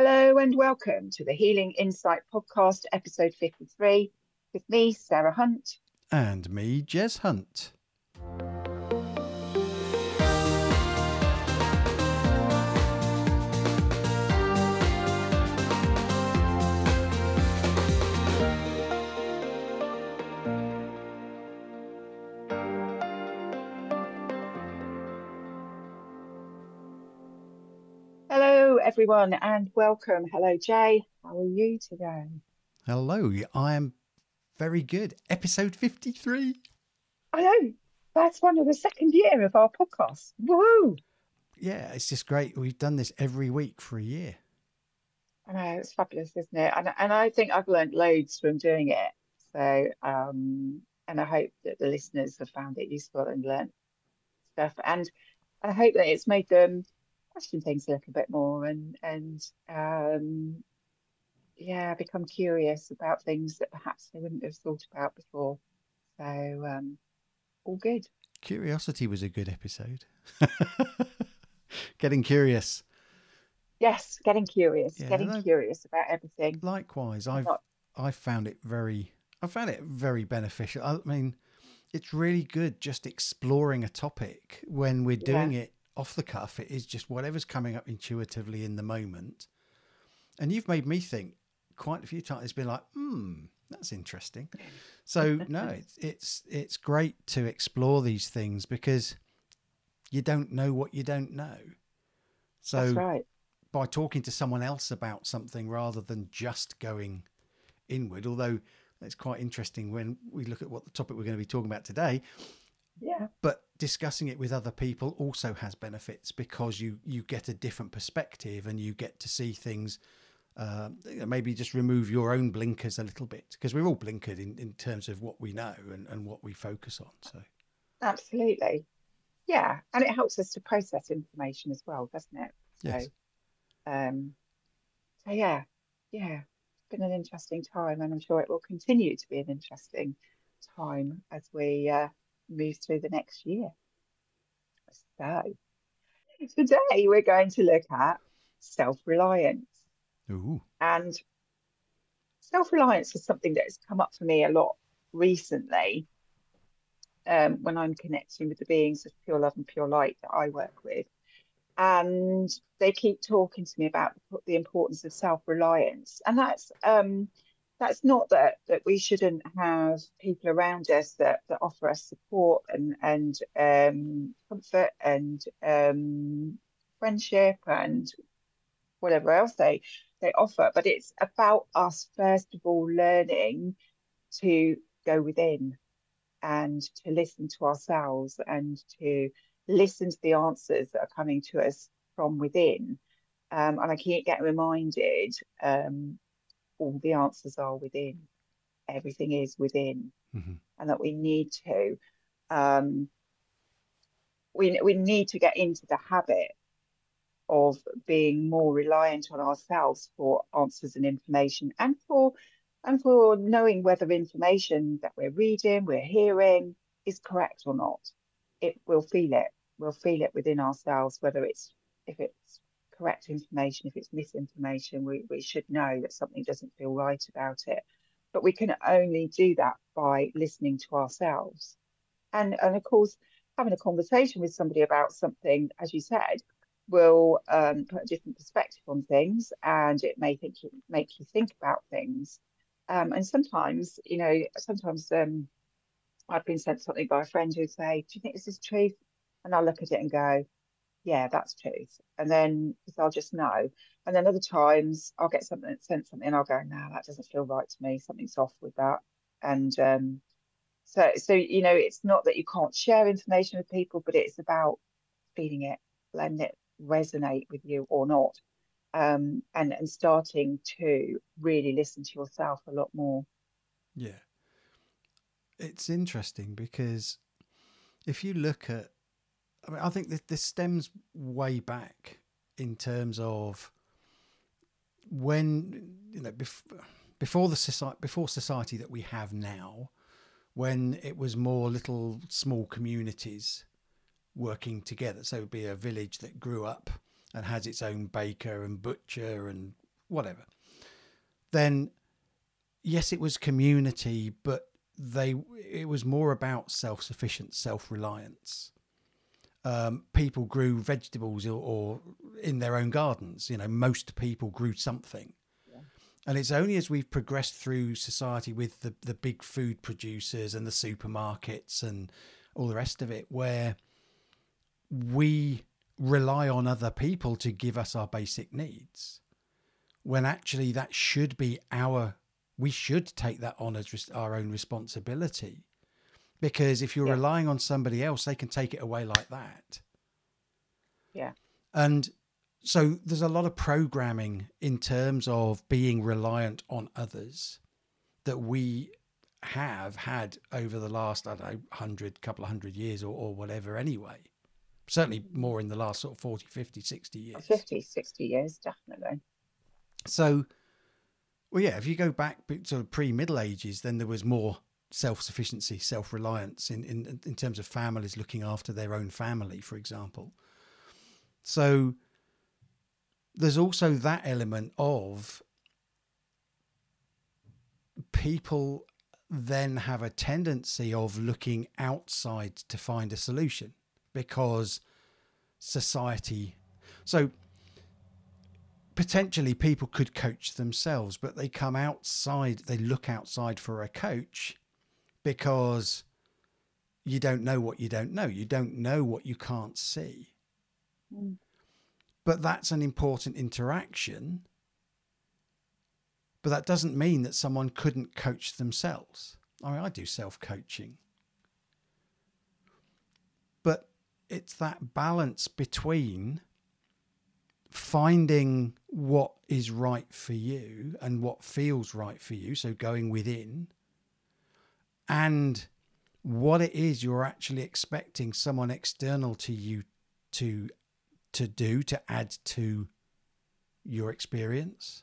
Hello and welcome to the Healing Insight Podcast, episode 53, with me, Sarah Hunt. And me, Jez Hunt. Everyone, and welcome. Hello, Jay. How are you today? Hello, I am very good. Episode 53. I know that's one of the second year of our podcast. Woo! Yeah, it's just great. We've done this every week for a year. I know it's fabulous, isn't it? And and I think I've learned loads from doing it. So um, and I hope that the listeners have found it useful and learned stuff. And I hope that it's made them question things a little bit more and and um, yeah, become curious about things that perhaps they wouldn't have thought about before. So um, all good. Curiosity was a good episode. Getting curious. Yes, getting curious, Yeah, getting curious about everything. Likewise, I've not- I found it very I found it very beneficial. I mean, it's really good just exploring a topic when we're doing it off the cuff. It is just whatever's coming up intuitively in the moment. And you've made me think quite a few times. It's been like, hmm, that's interesting. So no, it's it's it's great to explore these things because you don't know what you don't know. So That's right. by talking to someone else about something rather than just going inward. Although it's quite interesting when we look at what the topic we're going to be talking about today. Yeah, But discussing it with other people also has benefits because you you get a different perspective and you get to see things. Uh, maybe just remove your own blinkers a little bit because we're all blinkered in, in terms of what we know and, and what we focus on. So absolutely. Yeah, and it helps us to process information as well, doesn't it? yes, So, um, so yeah, yeah, it's been an interesting time, and I'm sure it will continue to be an interesting time as we uh, move through the next year. So, today we're going to look at self-reliance. ooh, And self-reliance is something that has come up for me a lot recently um, when I'm connecting with the beings of pure love and pure light that I work with. And they keep talking to me about the importance of self-reliance. And that's um, that's not that that we shouldn't have people around us that, that offer us support and and um, comfort and um, friendship and whatever else they they offer, but it's about us first of all learning to go within and to listen to ourselves and to listen to the answers that are coming to us from within. Um, and I keep getting reminded um, all the answers are within, everything is within, hmm and that we need to um, we we need to get into the habit of being more reliant on ourselves for answers and information and for and for knowing whether information that we're reading, we're hearing is correct or not. It will feel it. We'll feel it within ourselves, whether it's if it's correct information, if it's misinformation, we, we should know that something doesn't feel right about it. But we can only do that by listening to ourselves. And and of course, having a conversation with somebody about something, as you said, will um, put a different perspective on things, and it may think make you think about things. Um, and sometimes, you know, sometimes um, I've been sent something by a friend who say, "Do you think this is truth?" And I'll look at it and go, "Yeah, that's truth." And then because I'll just know. And then other times I'll get something sent something, and I'll go, "No, that doesn't feel right to me. Something's off with that." And um, so, so you know, it's not that you can't share information with people, but it's about feeling it, letting it resonate with you or not, um, and and starting to really listen to yourself a lot more. Yeah. It's interesting because if you look at, I mean, I think that this stems way back in terms of when, you know, bef- before the society, before society that we have now, when it was more little small communities working together. So it would be a village that grew up and has its own baker and butcher and whatever. Then, yes, it was community, but they it was more about self sufficient, self reliance. Um, people grew vegetables or, or, in their own gardens. You know, most people grew something. And it's only as we've progressed through society with the, the big food producers and the supermarkets and all the rest of it where we rely on other people to give us our basic needs when actually that should be our we should take that on as our own responsibility because if you're yeah. relying on somebody else they can take it away like that. Yeah. And so there's a lot of programming in terms of being reliant on others that we have had over the last i don't know 100 couple of hundred years or, or whatever anyway. Certainly more in the last sort of 40 50 60 years. 50 60 years definitely. So well yeah if you go back sort of pre-middle ages then there was more self-sufficiency self-reliance in, in in terms of families looking after their own family for example. So there's also that element of people then have a tendency of looking outside to find a solution because society so potentially people could coach themselves but they come outside they look outside for a coach because you don't know what you don't know you don't know what you can't see mm. But that's an important interaction. But that doesn't mean that someone couldn't coach themselves. I mean, I do self coaching. But it's that balance between finding what is right for you and what feels right for you. So going within and what it is you're actually expecting someone external to you to to do to add to your experience?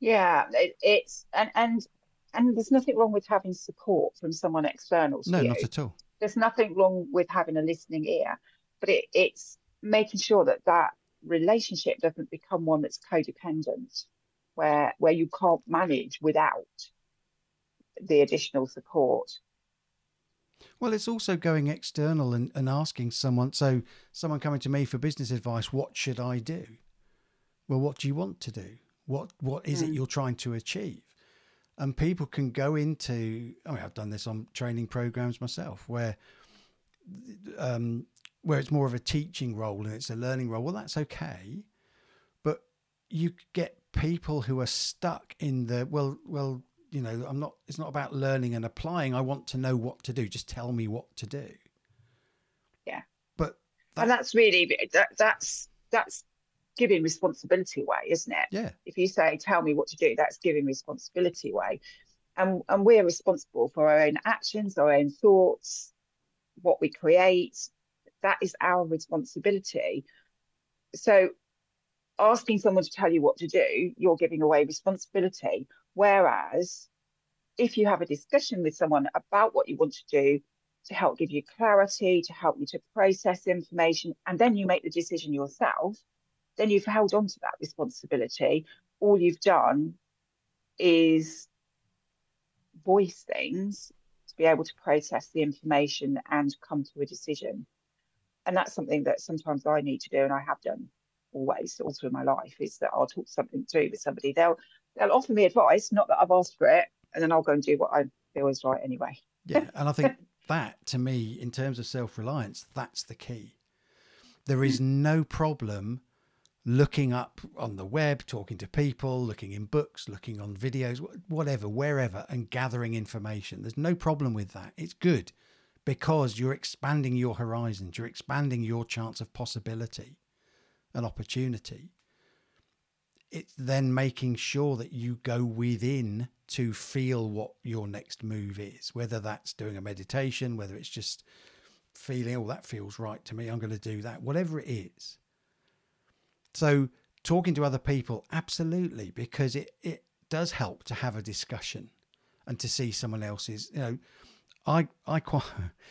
Yeah, it, it's and and and there's nothing wrong with having support from someone external. no, you. not at all. There's nothing wrong with having a listening ear, but it, it's making sure that that relationship doesn't become one that's codependent, where where you can't manage without the additional support. Well, it's also going external and, and asking someone. So, someone coming to me for business advice, what should I do? Well, what do you want to do? What What is mm. it hmm. you're trying to achieve? And people can go into. I mean, I've done this on training programs myself, where um, where it's more of a teaching role and it's a learning role. Well, that's okay, but you get people who are stuck in the well, well, you know, I'm not, it's not about learning and applying. I want to know what to do. Just tell me what to do. Yeah. But, that, and that's really, that, that's, that's giving responsibility away, isn't it? Yeah. If you say, tell me what to do, that's giving responsibility away. And, and we're responsible for our own actions, our own thoughts, what we create. That is our responsibility. So asking someone to tell you what to do, you're giving away responsibility. Whereas if you have a discussion with someone about what you want to do to help give you clarity, to help you to process information, and then you make the decision yourself, then you've held on to that responsibility. All you've done is voice things to be able to process the information and come to a decision. And that's something that sometimes I need to do, and I have done always all through my life is that I'll talk something through with somebody. They'll they'll offer me advice, not that I've asked for it, and then I'll go and do what I feel is right anyway. yeah, and I think that to me, in terms of self reliance, that's the key. There is mm. no problem looking up on the web, talking to people, looking in books, looking on videos, whatever, wherever, and gathering information. There's no problem with that. It's good because you're expanding your horizons, you're expanding your chance of possibility and opportunity it's then making sure that you go within to feel what your next move is, whether that's doing a meditation, whether it's just feeling, oh, that feels right to me, I'm going to do that, whatever it is. So, talking to other people, absolutely, because it, it does help to have a discussion and to see someone else's, you know, I, I quite,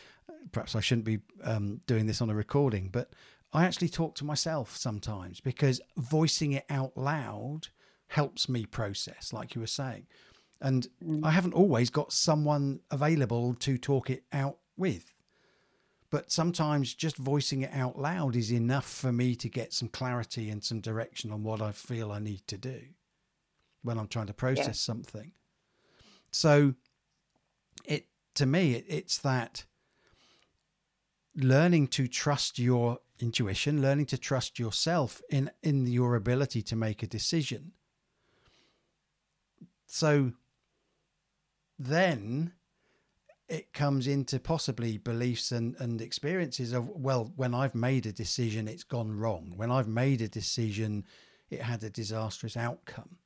perhaps I shouldn't be um, doing this on a recording, but I actually talk to myself sometimes because voicing it out loud helps me process, like you were saying. And mm. I haven't always got someone available to talk it out with. But sometimes just voicing it out loud is enough for me to get some clarity and some direction on what I feel I need to do when I'm trying to process yeah. something. So it to me it, it's that learning to trust your intuition, learning to trust yourself in in your ability to make a decision. So then it comes into possibly beliefs and, and experiences of well when i've made a decision it's gone wrong when i've made a decision it had a disastrous outcome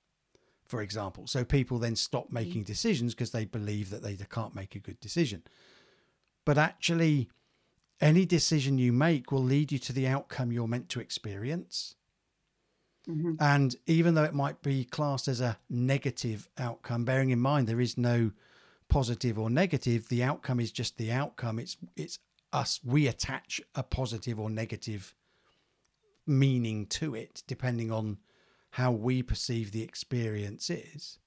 for example so people then stop mm-hmm. making decisions because they believe that they can't make a good decision but actually any decision you make will lead you to the outcome you're meant to experience. Mm-hmm. and even though it might be classed as a negative outcome bearing in mind there is no positive or negative the outcome is just the outcome. It's it's us we attach a positive or negative meaning to it depending on how we perceive the experience is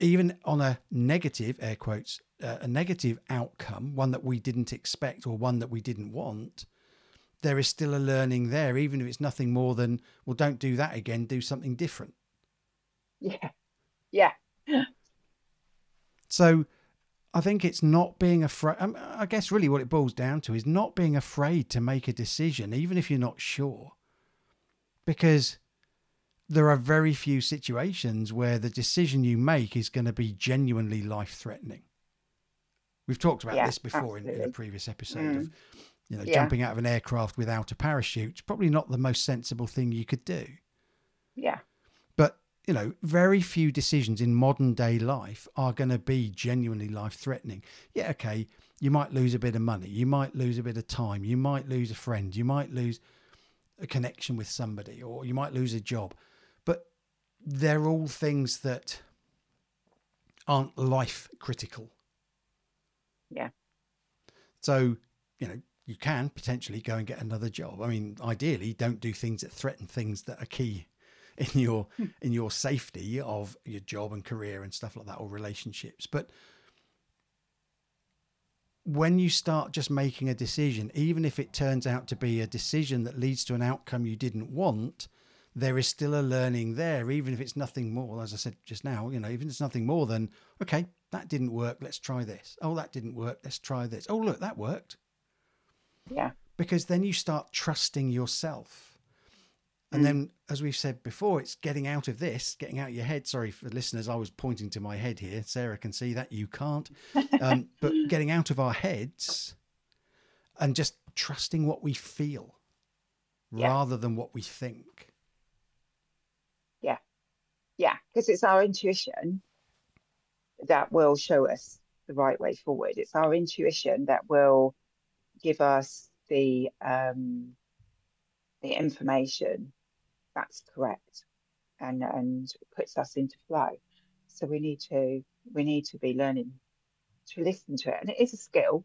even on a negative air quotes uh, a negative outcome one that we didn't expect or one that we didn't want there is still a learning there even if it's nothing more than well don't do that again do something different yeah yeah so I think it's not being afraid. Um, I guess really what it boils down to is not being afraid to make a decision, even if you're not sure. Because there are very few situations where the decision you make is going to be genuinely life threatening. We've talked about yeah, this before in, in, a previous episode mm. of you know yeah. jumping out of an aircraft without a parachute. It's probably not the most sensible thing you could do. Yeah But you know, very few decisions in modern day life are going to be genuinely life threatening. Yeah, okay, you might lose a bit of money, you might lose a bit of time, you might lose a friend, you might lose a connection with somebody, or you might lose a job. They're all things that aren't life critical. Yeah. So, you know, you can potentially go and get another job. I mean, ideally, don't do things that threaten things that are key in your hmm. in your safety of your job and career and stuff like that or relationships but when you start just making a decision even if it turns out to be a decision that leads to an outcome you didn't want there is still a learning there even if it's nothing more as i said just now you know even if it's nothing more than okay that didn't work let's try this oh that didn't work let's try this oh look that worked yeah because then you start trusting yourself and mm. then, as we've said before, it's getting out of this, getting out of your head. Sorry for listeners, I was pointing to my head here. Sarah can see that, you can't. Um, but getting out of our heads and just trusting what we feel yeah. rather than what we think. Yeah. Because it's our intuition that will show us the right way forward. It's our intuition that will give us the um, the information that's correct and and puts us into flow so we need to we need to be learning to listen to it and it is a skill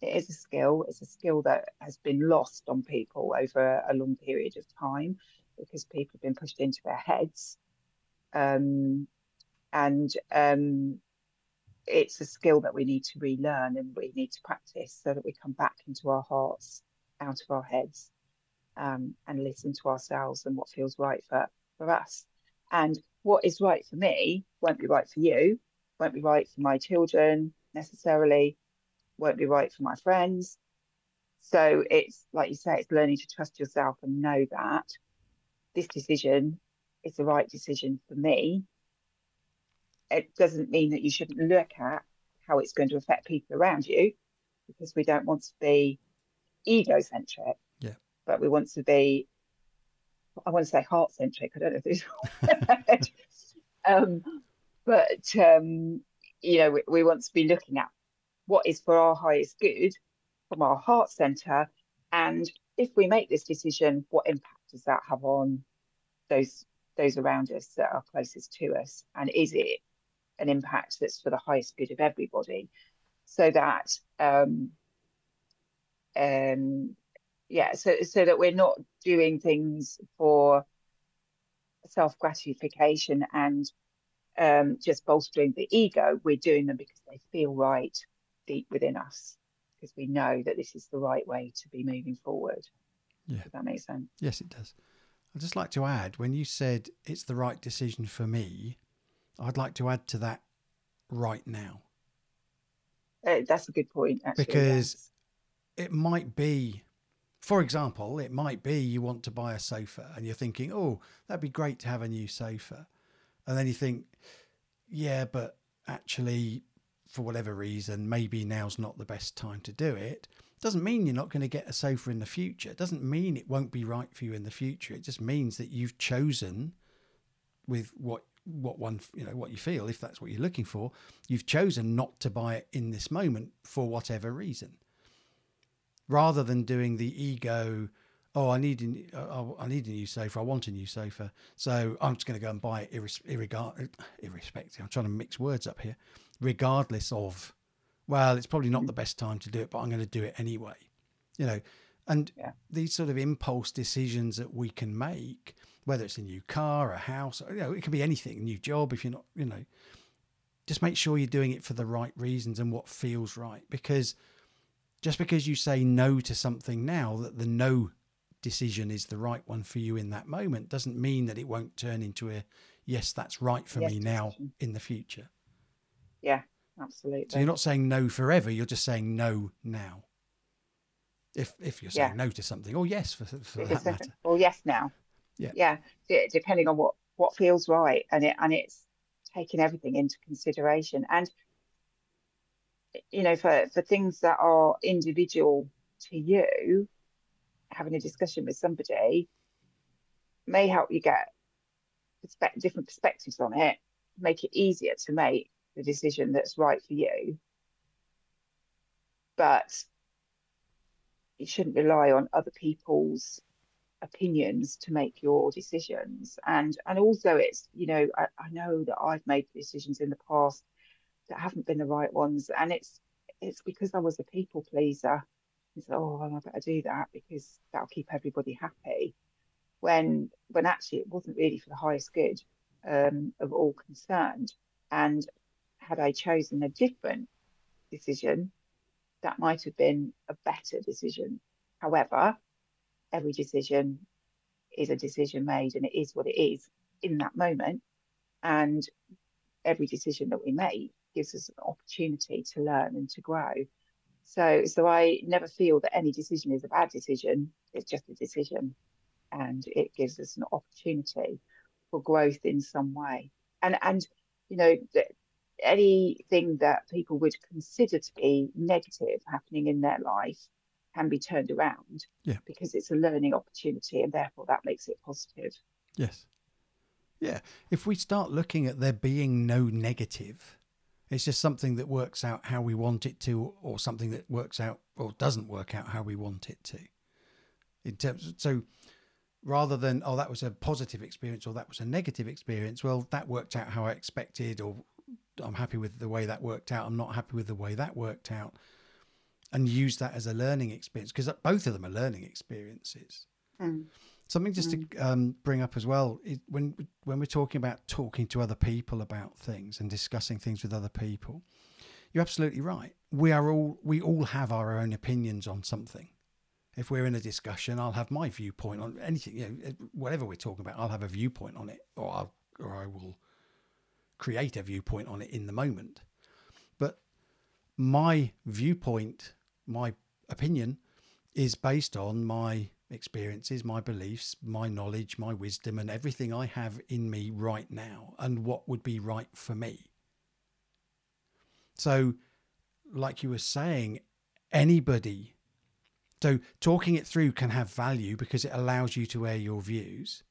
it is a skill it's a skill that has been lost on people over a long period of time because people have been pushed into their heads um, and um, it's a skill that we need to relearn and we need to practice so that we come back into our hearts out of our heads um, and listen to ourselves and what feels right for, for us. And what is right for me won't be right for you, won't be right for my children necessarily, won't be right for my friends. So it's like you say, it's learning to trust yourself and know that this decision is the right decision for me. It doesn't mean that you shouldn't look at how it's going to affect people around you because we don't want to be egocentric Yeah. but we want to be I want to say heart centric. I don't know if this um, but um, you know, we, we, want to be looking at what is for our highest good from our heart center, and if we make this decision, what impact does that have on those those around us that are closest to us, and is it an impact that's for the highest good of everybody, so that um, um, yeah, so so that we're not doing things for self gratification and um, just bolstering the ego. We're doing them because they feel right deep within us, because we know that this is the right way to be moving forward. Yeah. Does that make sense? Yes, it does. I'd just like to add when you said it's the right decision for me, I'd like to add to that right now. Uh, that's a good point, actually. Because yes. it might be, for example, it might be you want to buy a sofa and you're thinking, oh, that'd be great to have a new sofa. And then you think, yeah, but actually, for whatever reason, maybe now's not the best time to do it. Doesn't mean you're not going to get a sofa in the future. It doesn't mean it won't be right for you in the future. It just means that you've chosen with what what one you know what you feel if that's what you're looking for you've chosen not to buy it in this moment for whatever reason rather than doing the ego oh i need a, i need a new sofa i want a new sofa so i'm just going to go and buy it irres- irregard- irrespective i'm trying to mix words up here regardless of well, it's probably not mm-hmm. the best time to do it, but I'm going to do it anyway. You know, and yeah. these sort of impulse decisions that we can make, whether it's a new car, a house, you know, it can be anything, a new job, if you're not, you know, just make sure you're doing it for the right reasons and what feels right. Because just because you say no to something now, that the no decision is the right one for you in that moment doesn't mean that it won't turn into a yes, that's right for yes, me now in the future. Yeah, absolutely. So you're not saying no forever. You're just saying no now. If if you're saying yeah. no to something, or yes for, for that matter. Or yes now. Yeah. Yeah. Depending on what what feels right, and it and it's taking everything into consideration, and you know, for for things that are individual to you, having a discussion with somebody may help you get perspective, different perspectives on it, make it easier to make the decision that's right for you. But you shouldn't rely on other people's opinions to make your decisions. And and also it's, you know, I, I know that I've made decisions in the past that haven't been the right ones. And it's it's because I was a people pleaser. It's oh well, I better do that because that'll keep everybody happy. When when actually it wasn't really for the highest good um, of all concerned. And had I chosen a different decision, that might have been a better decision. However, every decision is a decision made and it is what it is in that moment. And every decision that we make gives us an opportunity to learn and to grow. So, so I never feel that any decision is a bad decision. It's just a decision, and it gives us an opportunity for growth in some way. And and you know, anything that people would consider to be negative happening in their life can be turned around yeah. because it's a learning opportunity and therefore that makes it positive. Yes. Yeah. If we start looking at there being no negative, it's just something that works out how we want it to, or something that works out or doesn't work out how we want it to. In terms, of, so rather than oh that was a positive experience or that was a negative experience, well that worked out how I expected or I'm happy with the way that worked out. I'm not happy with the way that worked out. And use that as a learning experience because both of them are learning experiences. Mm. Something just mm. to um, bring up as well is when when we're talking about talking to other people about things and discussing things with other people, you're absolutely right. We are all we all have our own opinions on something. If we're in a discussion, I'll have my viewpoint on anything. You know, whatever we're talking about, I'll have a viewpoint on it, or I'll, or I will create a viewpoint on it in the moment. But my viewpoint, my opinion, is based on my experiences, my beliefs, my knowledge, my wisdom, and everything I have in me right now, and what would be right for me. So, like you were saying, anybody. So, talking it through can have value because it allows you to air your views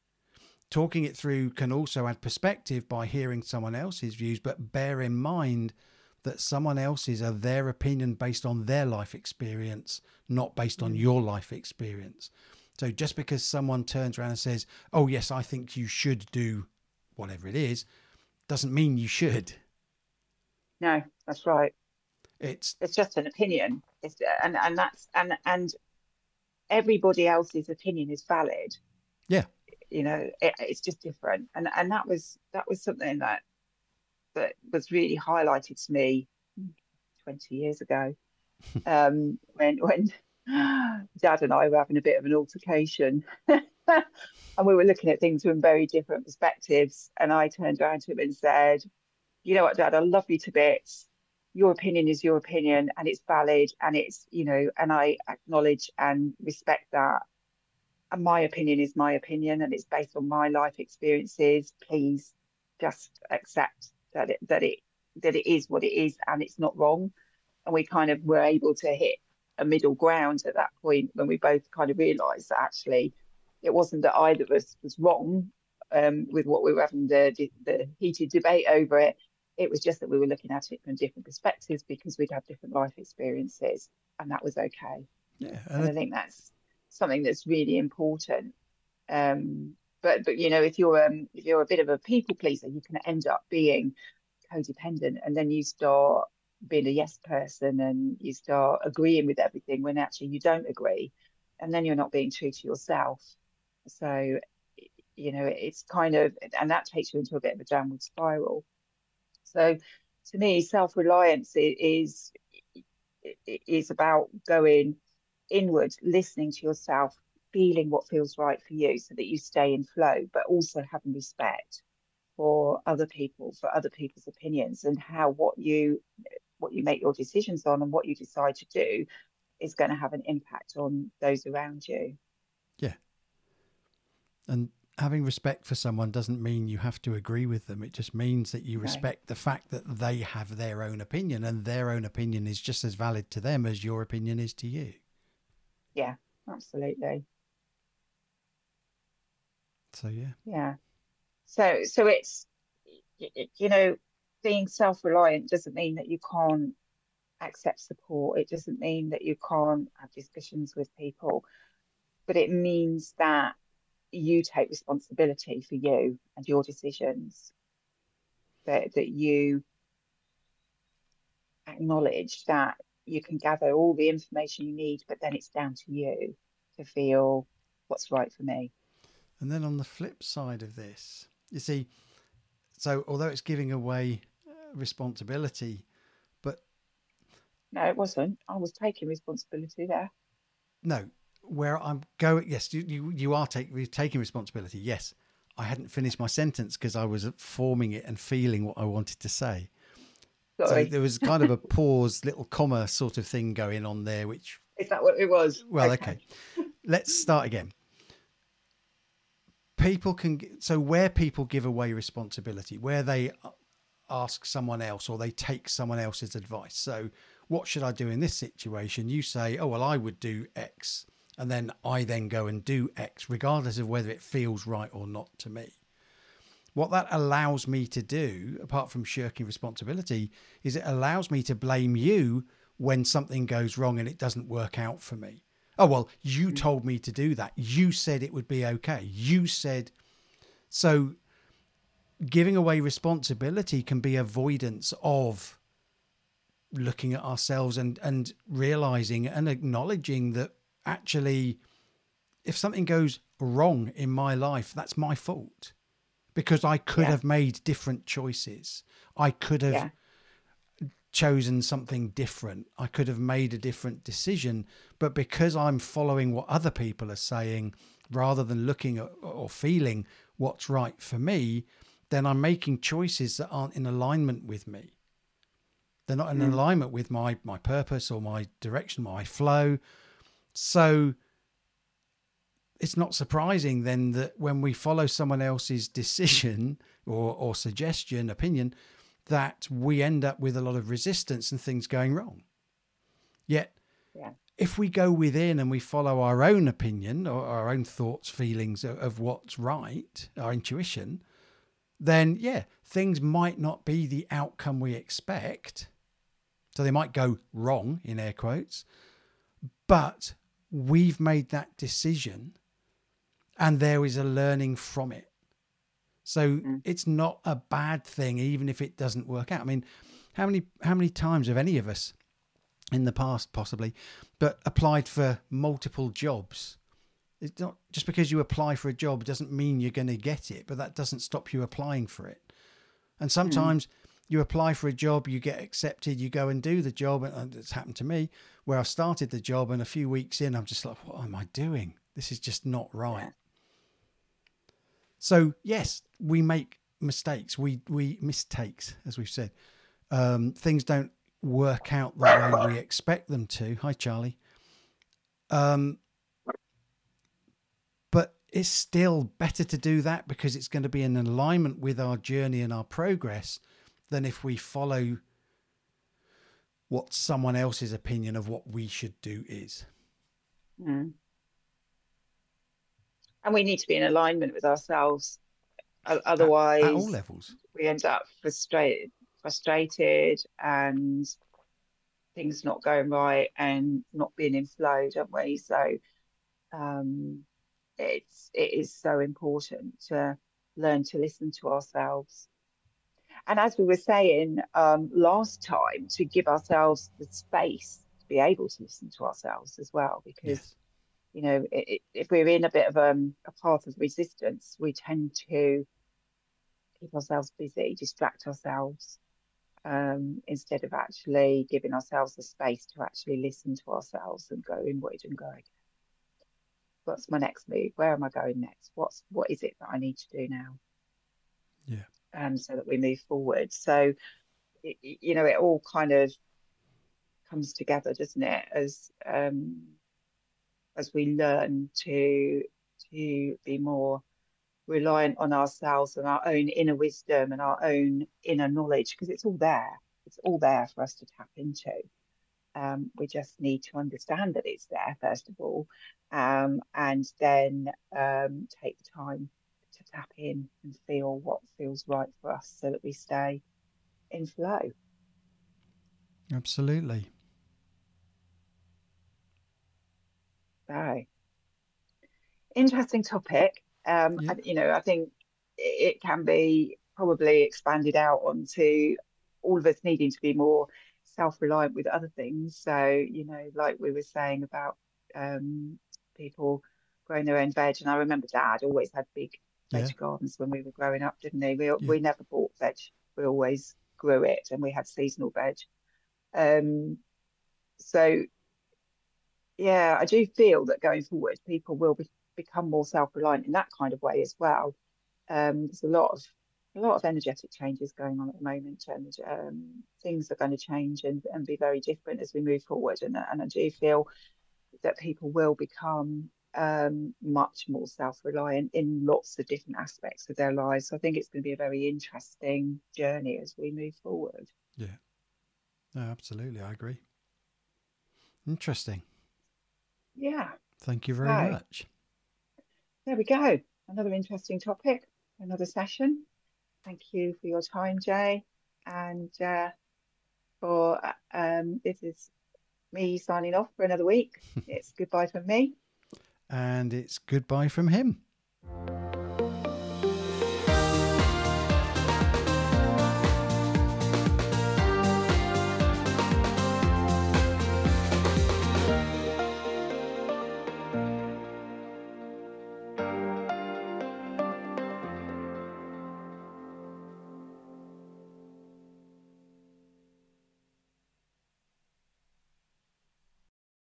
talking it through can also add perspective by hearing someone else's views, but bear in mind that someone else's are their opinion based on their life experience, not based on mm. your life experience. So just because someone turns around and says, "Oh yes, I think you should do whatever it is," doesn't mean you should. No, that's right. It's it's just an opinion. It's and and that's and and everybody else's opinion is valid. Yeah. You know, it, it's just different. And and that was that was something that that was really highlighted to me 20 years ago. um when when dad and I were having a bit of an altercation. and we were looking at things from very different perspectives. And I turned around to him and said, You know what, Dad, I love you to bits your opinion is your opinion and it's valid and it's you know and i acknowledge and respect that and my opinion is my opinion and it's based on my life experiences. Please just accept that it that it that it is what it is and it's not wrong. And we kind of were able to hit a middle ground at that point when we both kind of realized that actually it wasn't that either of us was wrong um, with what we were having the, the heated debate over it. It was just that we were looking at it from different perspectives because we'd had different life experiences, and that was okay. Yeah, and, and I think that's something that's really important. Um, but but you know, if you're um, if you're a bit of a people pleaser, you can end up being codependent, and then you start being a yes person, and you start agreeing with everything when actually you don't agree, and then you're not being true to yourself. So you know, it's kind of, and that takes you into a bit of a downward spiral. So to me, self reliance is is about going inward, listening to yourself, feeling what feels right for you, so that you stay in flow, but also having respect for other people, for other people's opinions, and how what you what you make your decisions on and what you decide to do is going to have an impact on those around you. Yeah. And having respect for someone doesn't mean you have to agree with them. It just means that you no. respect the fact that they have their own opinion and their own opinion is just as valid to them as your opinion is to you. Yeah, absolutely. So yeah. Yeah. So so it's you know being self-reliant doesn't mean that you can't accept support. It doesn't mean that you can't have discussions with people, but it means that you take responsibility for you and your decisions that that you acknowledge that you can gather all the information you need but then it's down to you to feel what's right for me and then on the flip side of this you see so although it's giving away uh, responsibility but no it wasn't i was taking responsibility there no where I'm going. Yes, you you, you are taking taking responsibility. Yes, I hadn't finished my sentence because I was forming it and feeling what I wanted to say. Sorry. So there was kind of a pause, little comma sort of thing going on there, which is that what it was? Well, okay. okay. Let's start again. People can so where people give away responsibility, where they ask someone else or they take someone else's advice. So, what should I do in this situation? You say, "Oh, well, I would do X." and then I then go and do X, regardless of whether it feels right or not to me. What that allows me to do, apart from shirking responsibility, is it allows me to blame you when something goes wrong and it doesn't work out for me. Oh, well, you hmm. told me to do that. You said it would be okay. You said. So giving away responsibility can be avoidance of looking at ourselves and, and realizing and acknowledging that actually, if something goes wrong in my life, that's my fault because I could yeah. have made different choices. I could have yeah. chosen something different. I could have made a different decision. But because I'm following what other people are saying rather than looking at or feeling what's right for me, then I'm making choices that aren't in alignment with me. They're not in mm. alignment with my my purpose or my direction, my flow, so it's not surprising then that when we follow someone else's decision or, or suggestion, opinion, that we end up with a lot of resistance and things going wrong. Yet, yeah. if we go within and we follow our own opinion or our own thoughts, feelings of, of what's right, our intuition, then yeah, things might not be the outcome we expect. So they might go wrong, in air quotes, but we've made that decision and there is a learning from it. So mm. it's not a bad thing, even if it doesn't work out. I mean, how many how many times have any of us in the past, possibly, but applied for multiple jobs. It's not just because you apply for a job doesn't mean you're going to get it, but that doesn't stop you applying for it. And sometimes mm. you apply for a job, you get accepted, you go and do the job, and it's happened to me where I started the job, and a few weeks in, I'm just like, what am I doing? This is just not right. Yeah. So yes, we make mistakes. We we mistakes, as we've said. Um, things don't work out the way we expect them to. Hi, Charlie. Um, but it's still better to do that because it's going to be in alignment with our journey and our progress than if we follow what someone else's opinion of what we should do is. Mm. And we need to be in alignment with ourselves. Otherwise, at, at all levels, we end up frustrated frustrated and things not going right and not being in flow, don't we? So um, it's it is so important to learn to listen to ourselves. And as we were saying um, last time, to give ourselves the space to be able to listen to ourselves as well, because yes. You know it, if we're in a bit of um, a path of resistance, we tend to keep ourselves busy, distract ourselves, um, instead of actually giving ourselves the space to actually listen to ourselves and go inward and go, okay, what's my next move? Where am I going next? What's what is it that I need to do now? Yeah. Um, so that we move forward. So, it, you know, it all kind of comes together, doesn't it? As um, as we learn to to be more reliant on ourselves and our own inner wisdom and our own inner knowledge because it's all there. It's all there for us to tap into. Um, we just need to understand that it's there, first of all, um, and then um, take the time to tap in and feel what feels right for us so that we stay in flow. Absolutely. So, interesting topic. Um, yeah. you know, I think it can be probably expanded out onto all of us needing to be more self-reliant with other things. So, you know, like we were saying about um, people growing their own veg, and I remember Dad always had big veg yeah. gardens when we were growing up, didn't he? We yeah. we never bought veg; we always grew it, and we had seasonal veg. Um, so, yeah, I do feel that going forward, people will be become more self-reliant in that kind of way as well. Um, there's a lot of a lot of energetic changes going on at the moment, and um, things are going to change and, and be very different as we move forward. And, and I do feel that people will become um, much more self-reliant in lots of different aspects of their lives. So I think it's going to be a very interesting journey as we move forward. Yeah, no, absolutely, I agree. Interesting. Yeah. Thank you very so, much there we go. Another interesting topic, another session. Thank you for your time, Jay. And uh, for um, this is me signing off for another week. it's goodbye from me. And it's goodbye from him.